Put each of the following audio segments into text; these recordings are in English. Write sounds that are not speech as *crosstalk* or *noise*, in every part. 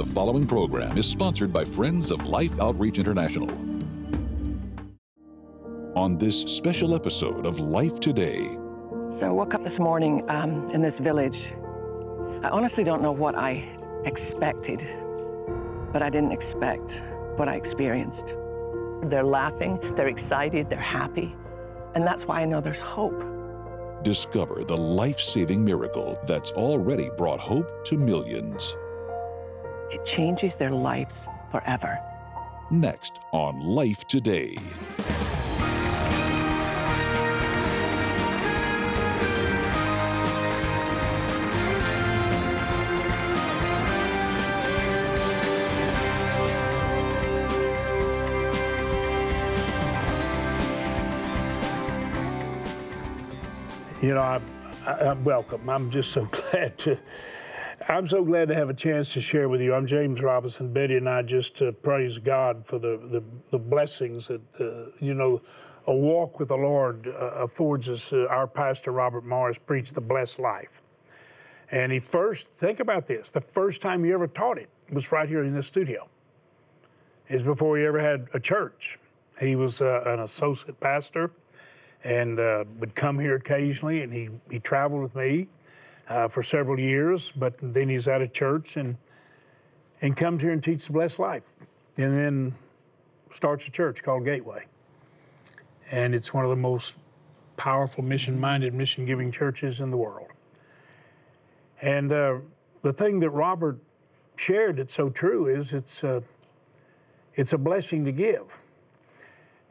The following program is sponsored by Friends of Life Outreach International. On this special episode of Life Today, So I woke up this morning um, in this village. I honestly don't know what I expected, but I didn't expect what I experienced. They're laughing, they're excited, they're happy, and that's why I know there's hope. discover the life saving miracle that's already brought hope to millions. It changes their lives forever. Next on Life Today. You know, I'm, I'm welcome. I'm just so *laughs* glad to. I'm so glad to have a chance to share with you. I'm James Robison. Betty and I just uh, praise God for the, the, the blessings that, uh, you know, a walk with the Lord uh, affords us. Uh, our pastor, Robert Morris, preached the blessed life. And he first, think about this, the first time he ever taught it was right here in the studio. Is before he ever had a church. He was uh, an associate pastor and uh, would come here occasionally, and he, he traveled with me uh, for several years, but then he's out of church and, and comes here and teaches the blessed life. And then starts a church called Gateway. And it's one of the most powerful mission minded, mission giving churches in the world. And uh, the thing that Robert shared that's so true is it's, uh, it's a blessing to give.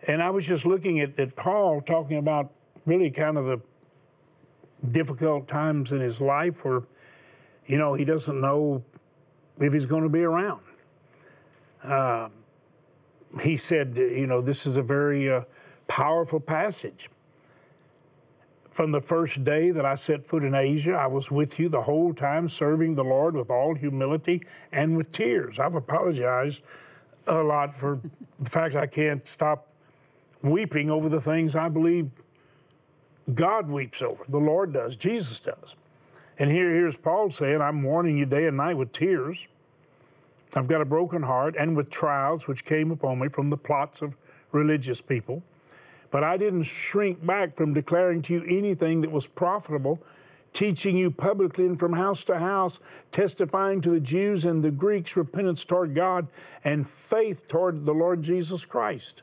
And I was just looking at, at Paul talking about really kind of the difficult times in his life where, you know, he doesn't know if he's going to be around. Uh, he said, you know, this is a very uh, powerful passage. From the first day that I set foot in Asia, I was with you the whole time, serving the Lord with all humility and with tears. I've apologized a lot for the fact I can't stop weeping over the things I believe God weeps over. The Lord does, Jesus does. And here, here's Paul saying, I'm warning you day and night with tears. I've got a broken heart and with trials which came upon me from the plots of religious people. But I didn't shrink back from declaring to you anything that was profitable, teaching you publicly and from house to house, testifying to the Jews and the Greeks repentance toward God and faith toward the Lord Jesus Christ.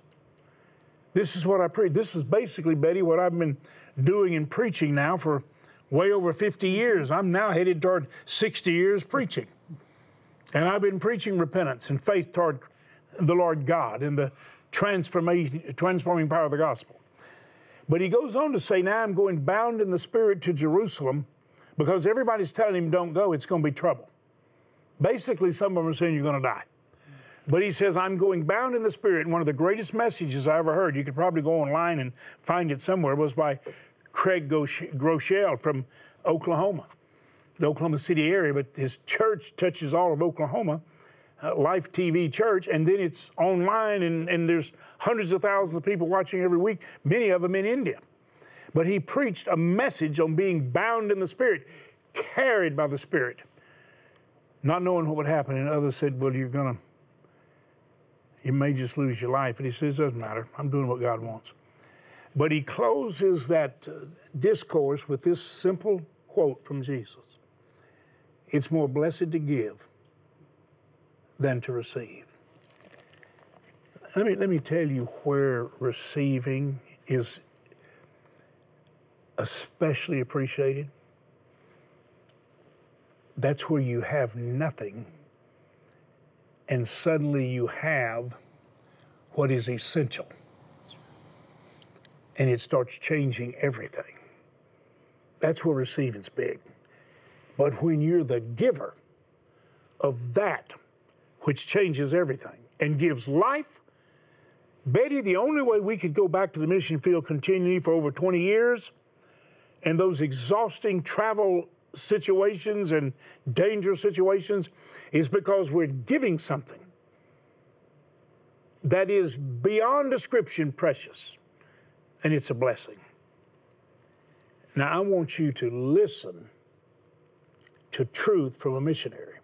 This is what I preach. This is basically, Betty, what I've been doing and preaching now for way over 50 years. I'm now headed toward 60 years preaching. And I've been preaching repentance and faith toward the Lord God and the transformation, transforming power of the gospel. But he goes on to say, Now I'm going bound in the Spirit to Jerusalem because everybody's telling him, Don't go, it's going to be trouble. Basically, some of them are saying you're going to die. But he says, I'm going bound in the Spirit. And one of the greatest messages I ever heard, you could probably go online and find it somewhere, was by Craig Groeschel from Oklahoma, the Oklahoma City area. But his church touches all of Oklahoma, uh, Life TV Church, and then it's online, and, and there's hundreds of thousands of people watching every week, many of them in India. But he preached a message on being bound in the Spirit, carried by the Spirit, not knowing what would happen. And others said, Well, you're going to you may just lose your life. And he says, It doesn't matter. I'm doing what God wants. But he closes that uh, discourse with this simple quote from Jesus It's more blessed to give than to receive. Let me, let me tell you where receiving is especially appreciated. That's where you have nothing and suddenly you have what is essential. And it starts changing everything. That's where receiving's big. But when you're the giver of that which changes everything and gives life, Betty, the only way we could go back to the mission field continually for over 20 years and those exhausting travel situations and dangerous situations is because we're giving something that is beyond description precious, and it's a blessing. Now, I want you to listen to truth from a missionary,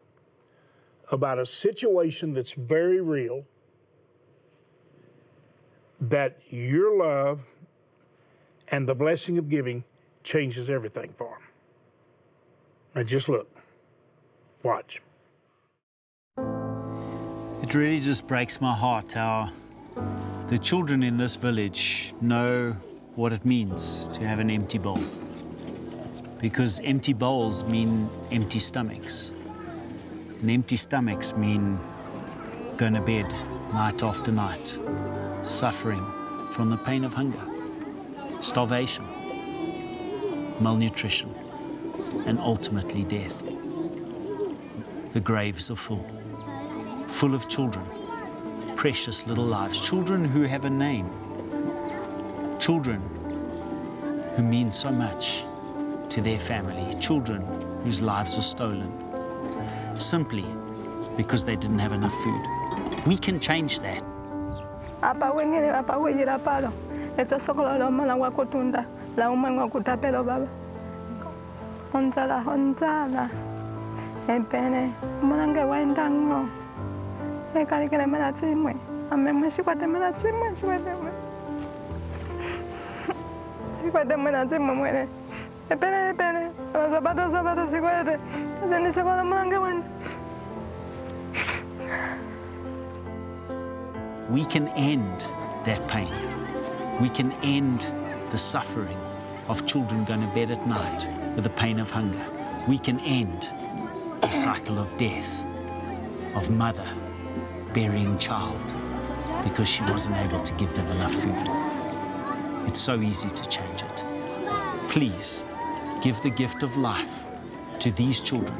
about a situation that's very real that your love and the blessing of giving changes everything for them. Now just look, watch. It really just breaks my heart how the children in this village know what it means to have an empty bowl. Because empty bowls mean empty stomachs. And empty stomachs mean going to bed night after night, suffering from the pain of hunger, starvation, malnutrition, and ultimately death. The graves are full, full of children, precious little lives, children who have a name, children who mean so much to their family, children whose lives are stolen simply because they didn't have enough food. We can change that. La mulange waendango ekalikele mela tsimwe amemwe sikwate mela tsimwe sikwate mwe sikwate mela tsimwe mwene epene epene abasabato sabato sikwete azendisekola mulange wenda we can end that pain. We can end the suffering of children going to bed at night with the pain of hunger. We can end the cycle of death, of mother burying child because she wasn't able to give them enough food. It's so easy to change it. Please give the gift of life to these children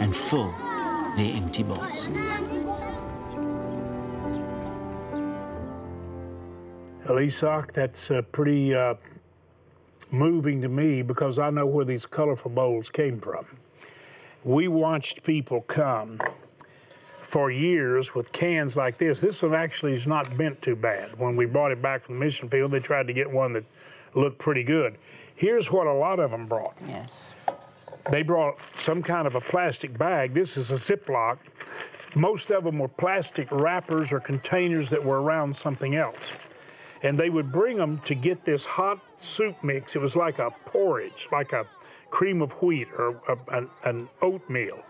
and fill their empty bowls. Well, Isak, that's uh, pretty uh, moving to me because I know where these colorful bowls came from. We watched people come for years with cans like this. This one actually is not bent too bad. When we brought it back from the mission field, they tried to get one that looked pretty good. Here's what a lot of them brought. Yes. They brought some kind of a plastic bag. This is a Ziploc. Most of them were plastic wrappers or containers that were around something else. And they would bring them to get this hot soup mix. It was like a porridge, like a cream of wheat or a, an, an oatmeal.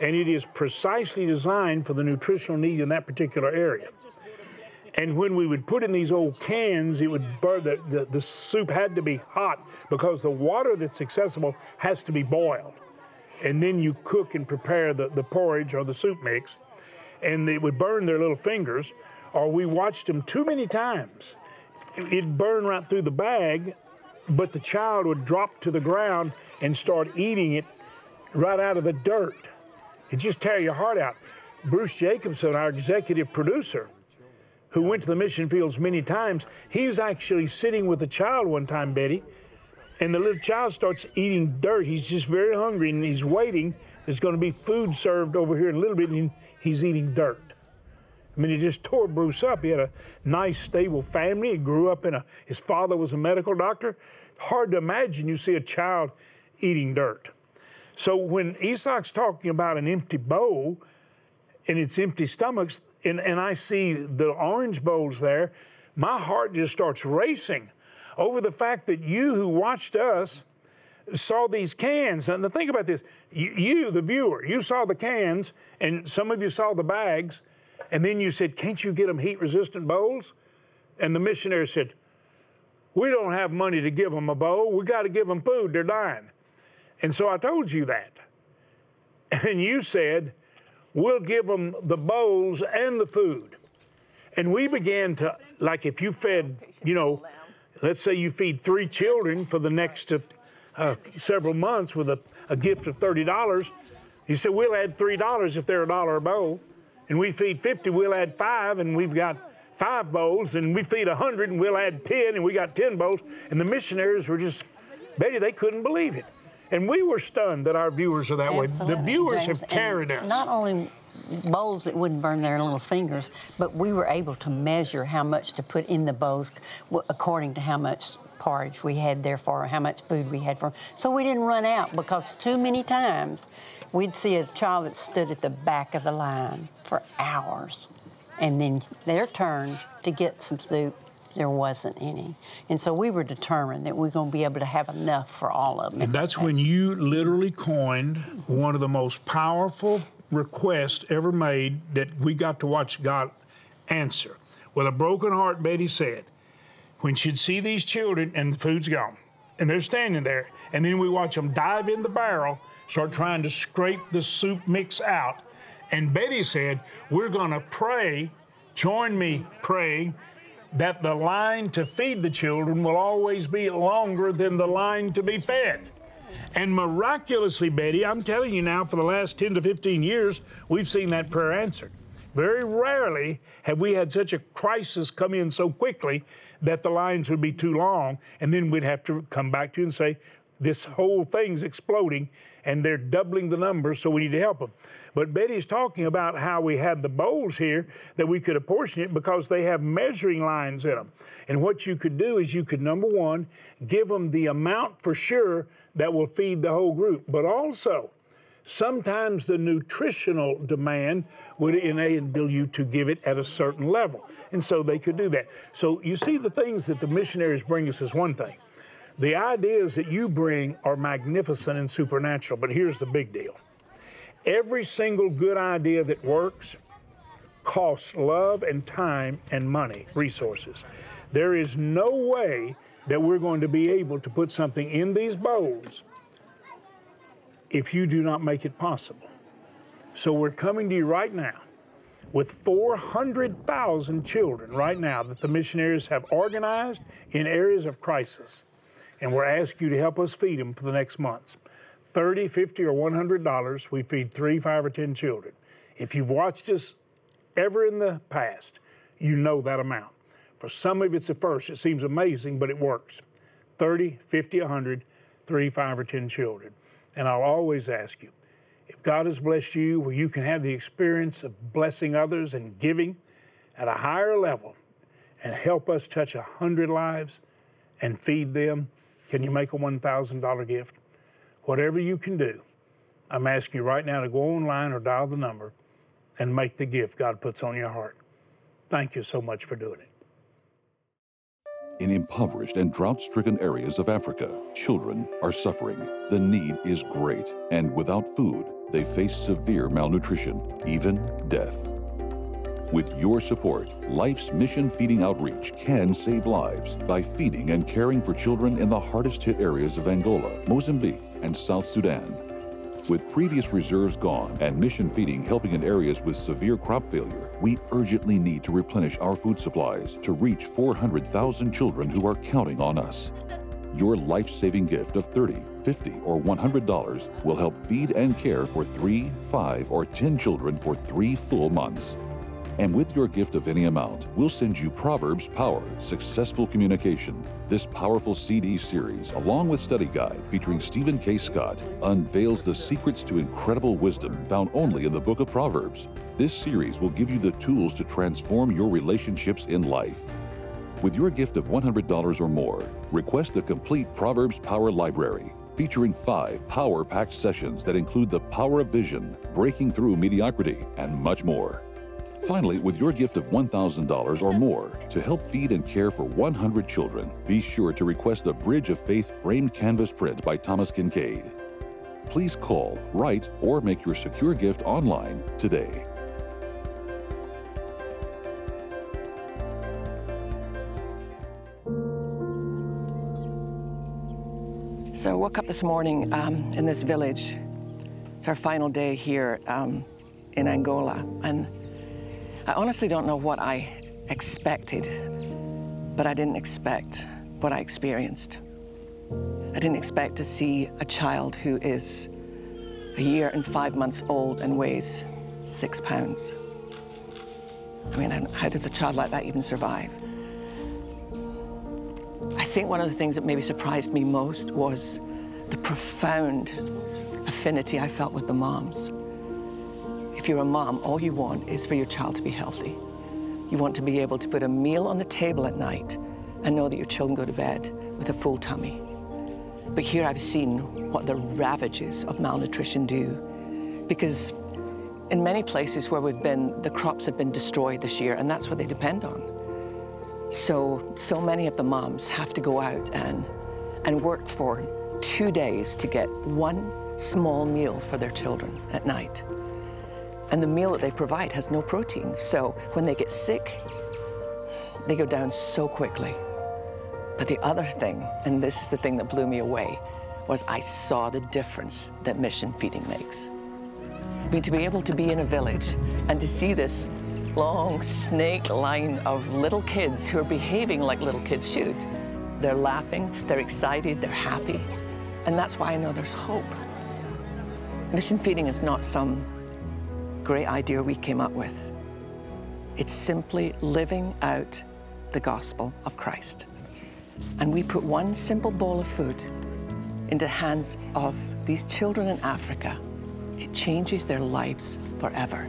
And it is precisely designed for the nutritional need in that particular area. And when we would put in these old cans, it would burn. The, the, the soup had to be hot because the water that's accessible has to be boiled. And then you cook and prepare the, the porridge or the soup mix, and it would burn their little fingers. Or we watched them too many times. It'd burn right through the bag, but the child would drop to the ground and start eating it right out of the dirt. It just tear your heart out. Bruce Jacobson, our executive producer, who went to the mission fields many times, he was actually sitting with a child one time, Betty, and the little child starts eating dirt. He's just very hungry and he's waiting. There's going to be food served over here in a little bit, and he's eating dirt. I mean, it just tore Bruce up. He had a nice, stable family. He grew up in a, his father was a medical doctor. Hard to imagine you see a child eating dirt. So when Isak's talking about an empty bowl and it's empty stomachs, and, and I see the orange bowls there, my heart just starts racing over the fact that you who watched us saw these cans. And the think about this you, you, the viewer, you saw the cans, and some of you saw the bags, and then you said, Can't you get them heat resistant bowls? And the missionary said, We don't have money to give them a bowl. We got to give them food. They're dying. And so I told you that. And you said, We'll give them the bowls and the food. And we began to, like, if you fed, you know, let's say you feed three children for the next uh, several months with a, a gift of $30, you said, We'll add $3 if they're a dollar a bowl. And we feed 50, we'll add five, and we've got five bowls. And we feed 100, and we'll add 10, and we got 10 bowls. And the missionaries were just, Betty, they couldn't believe it. And we were stunned that our viewers are that Absolutely, way. The viewers James. have carried us. Not only bowls that wouldn't burn their little fingers, but we were able to measure how much to put in the bowls according to how much porridge we had there for, how much food we had for. So we didn't run out because too many times we'd see a child that stood at the back of the line for hours, and then their turn to get some soup, there wasn't any. And so we were determined that we are going to be able to have enough for all of them. And that's when you literally coined one of the most powerful requests ever made that we got to watch God answer. With a broken heart, Betty said, when she'd see these children and the food's gone, and they're standing there, and then we watch them dive in the barrel, start trying to scrape the soup mix out. And Betty said, We're going to pray, join me praying, that the line to feed the children will always be longer than the line to be fed. And miraculously, Betty, I'm telling you now, for the last 10 to 15 years, we've seen that prayer answered. Very rarely have we had such a crisis come in so quickly that the lines would be too long, and then we'd have to come back to you and say, this whole thing's exploding and they're doubling the numbers, so we need to help them. But Betty's talking about how we had the bowls here that we could apportion it because they have measuring lines in them. And what you could do is you could, number one, give them the amount for sure that will feed the whole group, but also sometimes the nutritional demand would enable you to give it at a certain level. And so they could do that. So you see, the things that the missionaries bring us is one thing. The ideas that you bring are magnificent and supernatural, but here's the big deal every single good idea that works costs love and time and money, resources. There is no way that we're going to be able to put something in these bowls if you do not make it possible. So we're coming to you right now with 400,000 children right now that the missionaries have organized in areas of crisis and we're asking you to help us feed them for the next months. 30, 50, or 100 dollars, we feed three, five, or 10 children. If you've watched us ever in the past, you know that amount. For some of it's a first. It seems amazing, but it works. 30, 50, 100, three, five, or 10 children. And I'll always ask you, if God has blessed you where you can have the experience of blessing others and giving at a higher level and help us touch a hundred lives and feed them, can you make a $1,000 gift? Whatever you can do, I'm asking you right now to go online or dial the number and make the gift God puts on your heart. Thank you so much for doing it. In impoverished and drought stricken areas of Africa, children are suffering. The need is great, and without food, they face severe malnutrition, even death. With your support, Life's Mission Feeding Outreach can save lives by feeding and caring for children in the hardest hit areas of Angola, Mozambique, and South Sudan. With previous reserves gone and mission feeding helping in areas with severe crop failure, we urgently need to replenish our food supplies to reach 400,000 children who are counting on us. Your life saving gift of $30, $50, or $100 will help feed and care for three, five, or 10 children for three full months. And with your gift of any amount, we'll send you Proverbs Power Successful Communication. This powerful CD series, along with study guide featuring Stephen K. Scott, unveils the secrets to incredible wisdom found only in the book of Proverbs. This series will give you the tools to transform your relationships in life. With your gift of $100 or more, request the complete Proverbs Power Library featuring five power packed sessions that include the power of vision, breaking through mediocrity, and much more. Finally, with your gift of $1,000 or more to help feed and care for 100 children, be sure to request the Bridge of Faith framed canvas print by Thomas Kinkade. Please call, write, or make your secure gift online today. So I woke up this morning um, in this village. It's our final day here um, in Angola. And I honestly don't know what I expected, but I didn't expect what I experienced. I didn't expect to see a child who is a year and five months old and weighs six pounds. I mean, how does a child like that even survive? I think one of the things that maybe surprised me most was the profound affinity I felt with the moms. If you're a mom, all you want is for your child to be healthy. You want to be able to put a meal on the table at night and know that your children go to bed with a full tummy. But here I've seen what the ravages of malnutrition do because in many places where we've been, the crops have been destroyed this year, and that's what they depend on. So, so many of the moms have to go out and, and work for two days to get one small meal for their children at night. And the meal that they provide has no protein. So when they get sick, they go down so quickly. But the other thing, and this is the thing that blew me away, was I saw the difference that mission feeding makes. I mean, to be able to be in a village and to see this long snake line of little kids who are behaving like little kids should. They're laughing, they're excited, they're happy. And that's why I know there's hope. Mission feeding is not some great idea we came up with. It's simply living out the gospel of Christ. And we put one simple bowl of food into the hands of these children in Africa. It changes their lives forever.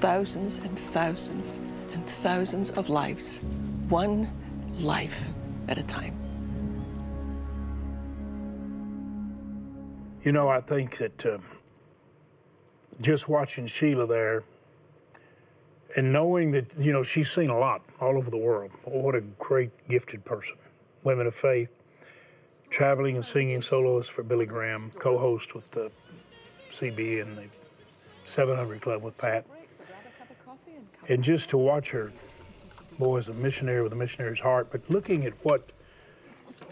Thousands and thousands and thousands of lives, one life at a time. You know, I think that um, just watching Sheila there and knowing that, you know, she's seen a lot all over the world. What a great, gifted person. Women of faith, traveling and singing soloist for Billy Graham, co host with the CBN the 700 Club with Pat. And just to watch her, boy, as a missionary with a missionary's heart, but looking at what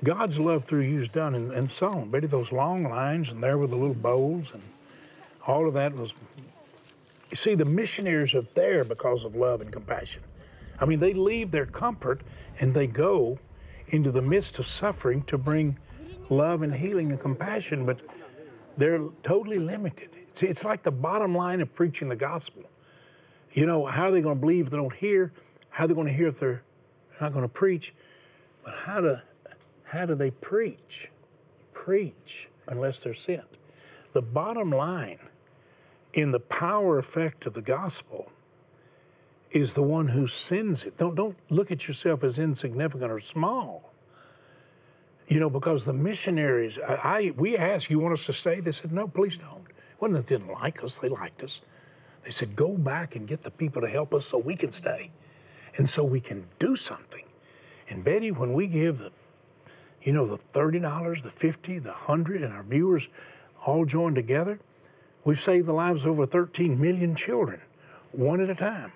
God's love through you is done in, in song. Betty, those long lines and there with the little bowls and all of that was. You see, the missionaries are there because of love and compassion. I mean, they leave their comfort and they go into the midst of suffering to bring love and healing and compassion, but they're totally limited. See, it's like the bottom line of preaching the gospel. You know, how are they going to believe if they don't hear? How are they going to hear if they're not going to preach? But how do, how do they preach? Preach unless they're sent. The bottom line in the power effect of the gospel is the one who sends it. Don't, don't look at yourself as insignificant or small. You know, because the missionaries, I, I we asked, you want us to stay? They said, no, please don't. That they didn't like us, they liked us. They said, go back and get the people to help us so we can stay and so we can do something. And Betty, when we give the, you know, the $30, the 50, the 100 and our viewers all join together, we've saved the lives of over 13 million children, one at a time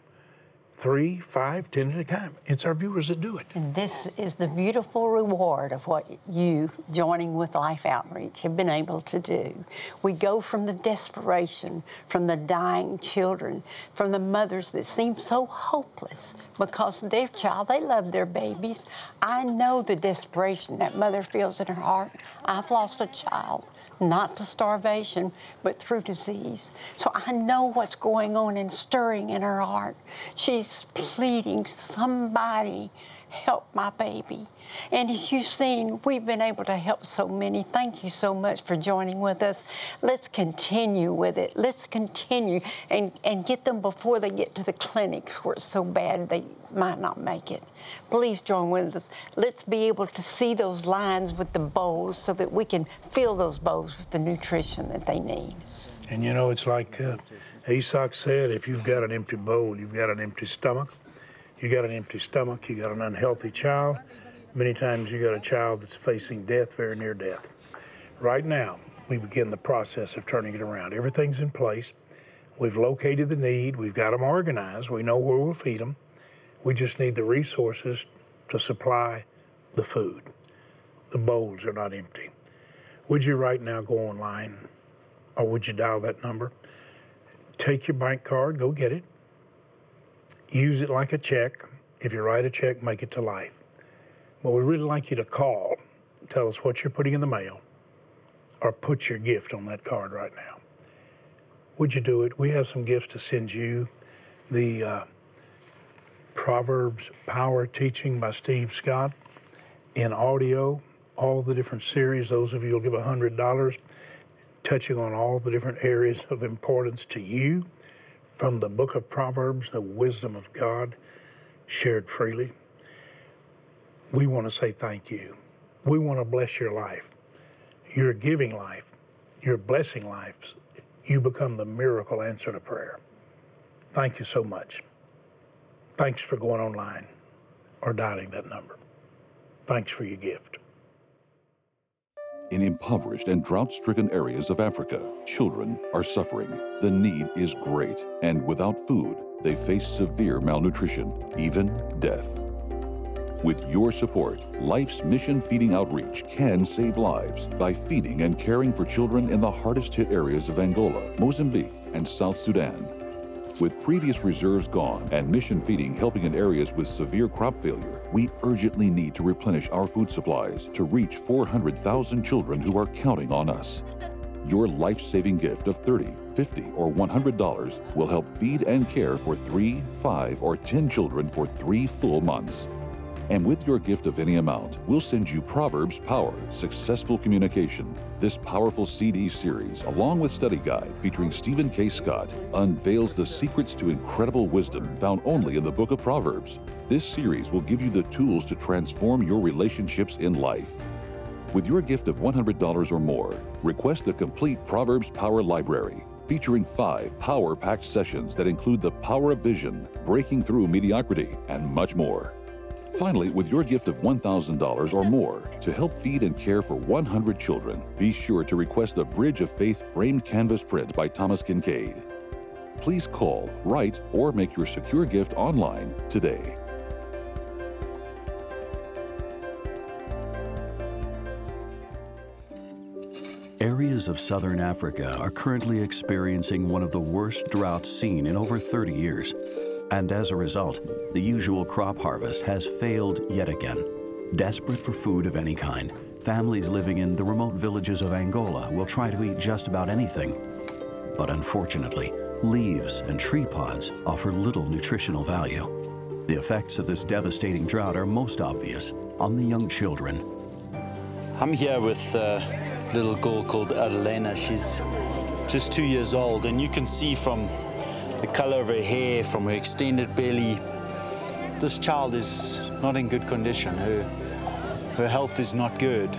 three, five, ten at a time. It's our viewers that do it. And this is the beautiful reward of what you, joining with Life Outreach, have been able to do. We go from the desperation, from the dying children, from the mothers that seem so hopeless because their child, they love their babies. I know the desperation that mother feels in her heart. I've lost a child not to starvation, but through disease. So I know what's going on and stirring in her heart. She's pleading, somebody help my baby. And as you've seen, we've been able to help so many. Thank you so much for joining with us. Let's continue with it. Let's continue and, and get them before they get to the clinics where it's so bad they might not make it. Please join with us. Let's be able to see those lines with the bowls so that we can fill those bowls with the nutrition that they need. And you know, it's like uh, Isak said if you've got an empty bowl, you've got an empty stomach. You got an empty stomach, you got an unhealthy child. Many times you got a child that's facing death, very near death. Right now, we begin the process of turning it around. Everything's in place. We've located the need, we've got them organized, we know where we'll feed them. We just need the resources to supply the food. The bowls are not empty. Would you right now go online or would you dial that number? Take your bank card, go get it use it like a check. If you write a check, make it to life. But we really like you to call, tell us what you're putting in the mail, or put your gift on that card right now. Would you do it? We have some gifts to send you. The uh, Proverbs Power Teaching by Steve Scott in audio, all the different series. Those of you will give $100, touching on all the different areas of importance to you from the book of Proverbs, the wisdom of God shared freely. We want to say thank you. We want to bless your life. You're giving life. You're blessing lives. you become the miracle answer to prayer. Thank you so much. Thanks for going online or dialing that number. Thanks for your gift. In impoverished and drought stricken areas of Africa, children are suffering. The need is great, and without food, they face severe malnutrition, even death. With your support, Life's Mission Feeding Outreach can save lives by feeding and caring for children in the hardest hit areas of Angola, Mozambique, and South Sudan. With previous reserves gone and mission feeding helping in areas with severe crop failure, we urgently need to replenish our food supplies to reach 400,000 children who are counting on us. Your life saving gift of $30, $50, or $100 will help feed and care for three, five, or 10 children for three full months. And with your gift of any amount, we'll send you Proverbs Power Successful Communication. This powerful CD series, along with study guide featuring Stephen K. Scott, unveils the secrets to incredible wisdom found only in the book of Proverbs. This series will give you the tools to transform your relationships in life. With your gift of $100 or more, request the complete Proverbs Power Library, featuring five power packed sessions that include the power of vision, breaking through mediocrity, and much more. Finally, with your gift of $1,000 or more to help feed and care for 100 children, be sure to request the Bridge of Faith framed canvas print by Thomas Kinkade. Please call, write, or make your secure gift online today. Areas of southern Africa are currently experiencing one of the worst droughts seen in over 30 years. And as a result, the usual crop harvest has failed yet again. Desperate for food of any kind, families living in the remote villages of Angola will try to eat just about anything. But unfortunately, leaves and tree pods offer little nutritional value. The effects of this devastating drought are most obvious on the young children. I'm here with a little girl called Adelena. She's just two years old, and you can see from the color of her hair, from her extended belly, this child is not in good condition. Her, her health is not good.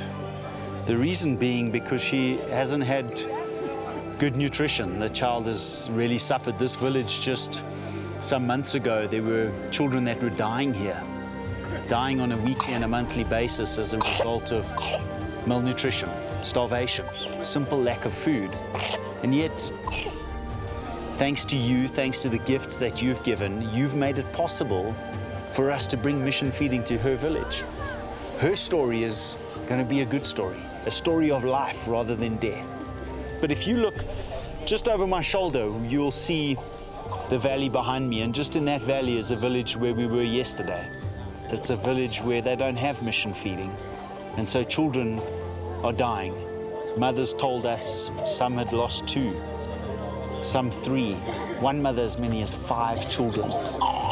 The reason being because she hasn't had good nutrition. The child has really suffered. This village just some months ago, there were children that were dying here, dying on a weekly and a monthly basis as a result of malnutrition, starvation, simple lack of food. And yet, thanks to you, thanks to the gifts that you've given, you've made it possible for us to bring mission feeding to her village. Her story is going to be a good story, a story of life rather than death. But if you look just over my shoulder, you'll see the valley behind me, and just in that valley is a village where we were yesterday. That's a village where they don't have mission feeding, and so children are dying. Mothers told us some had lost two, some three, one mother as many as five children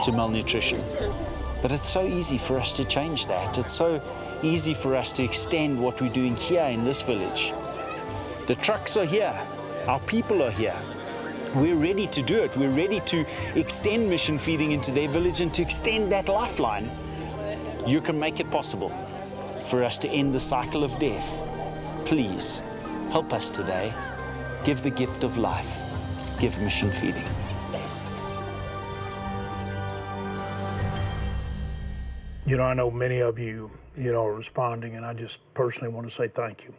to malnutrition. But it's so easy for us to change that. It's so easy for us to extend what we're doing here in this village. The trucks are here, our people are here. We're ready to do it. We're ready to extend mission feeding into their village and to extend that lifeline. You can make it possible for us to end the cycle of death. Please help us today. Give the gift of life. Give mission feeding. You know, I know many of you, you know, are responding, and I just personally want to say thank you.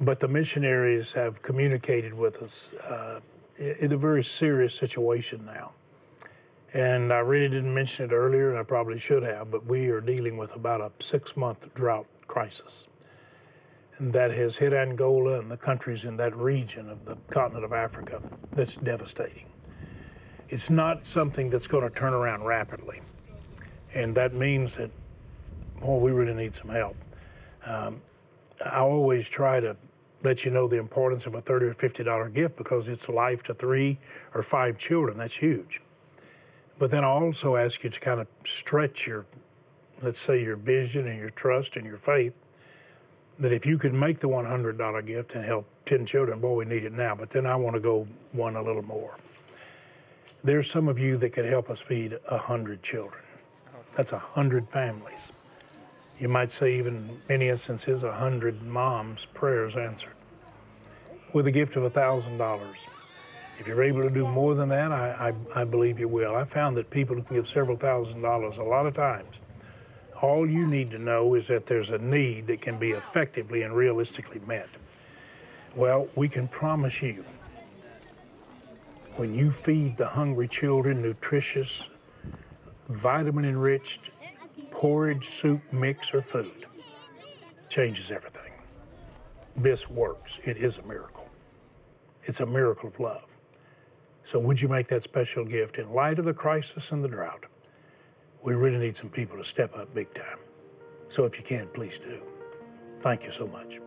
But the missionaries have communicated with us uh, in a very serious situation now. And I really didn't mention it earlier, and I probably should have, but we are dealing with about a six month drought crisis. That has hit Angola and the countries in that region of the continent of Africa. That's devastating. It's not something that's going to turn around rapidly. And that means that, well, we really need some help. Um, I always try to let you know the importance of a 30 or $50 gift because it's life to three or five children. That's huge. But then I also ask you to kind of stretch your, let's say, your vision and your trust and your faith. That if you could make the $100 gift and help 10 children, boy, we need it now. But then I want to go one a little more. There's some of you that could help us feed 100 children. That's 100 families. You might say, even many instances, 100 moms' prayers answered. with a gift of $1,000. If you're able to do more than that, I, I, I, believe you will. I found that people who can give several thousand dollars a lot of times, all you need to know is that there's a need that can be effectively and realistically met. Well, we can promise you when you feed the hungry children nutritious, vitamin enriched porridge, soup, mix, or food, changes everything. This works. It is a miracle. It's a miracle of love. So, would you make that special gift in light of the crisis and the drought? We really need some people to step up big time. So, if you can, please do. Thank you so much.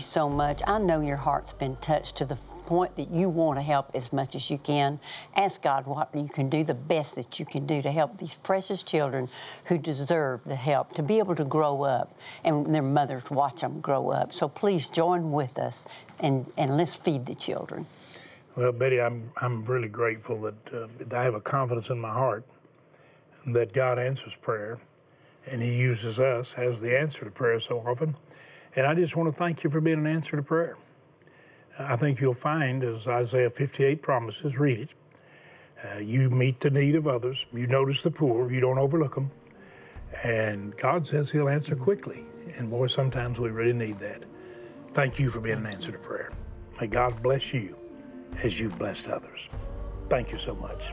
You so much. I know your heart's been touched to the point that you want to help as much as you can. Ask God what you can do, the best that you can do to help these precious children who deserve the help to be able to grow up and their mothers watch them grow up. So please join with us and, and let's feed the children. Well, Betty, I'm, I'm really grateful that uh, I have a confidence in my heart that God answers prayer and He uses us as the answer to prayer so often. And I just want to thank you for being an answer to prayer. I think you'll find, as Isaiah 58 promises, read it. Uh, you meet the need of others, you notice the poor, you don't overlook them, and God says He'll answer quickly. And boy, sometimes we really need that. Thank you for being an answer to prayer. May God bless you as you've blessed others. Thank you so much.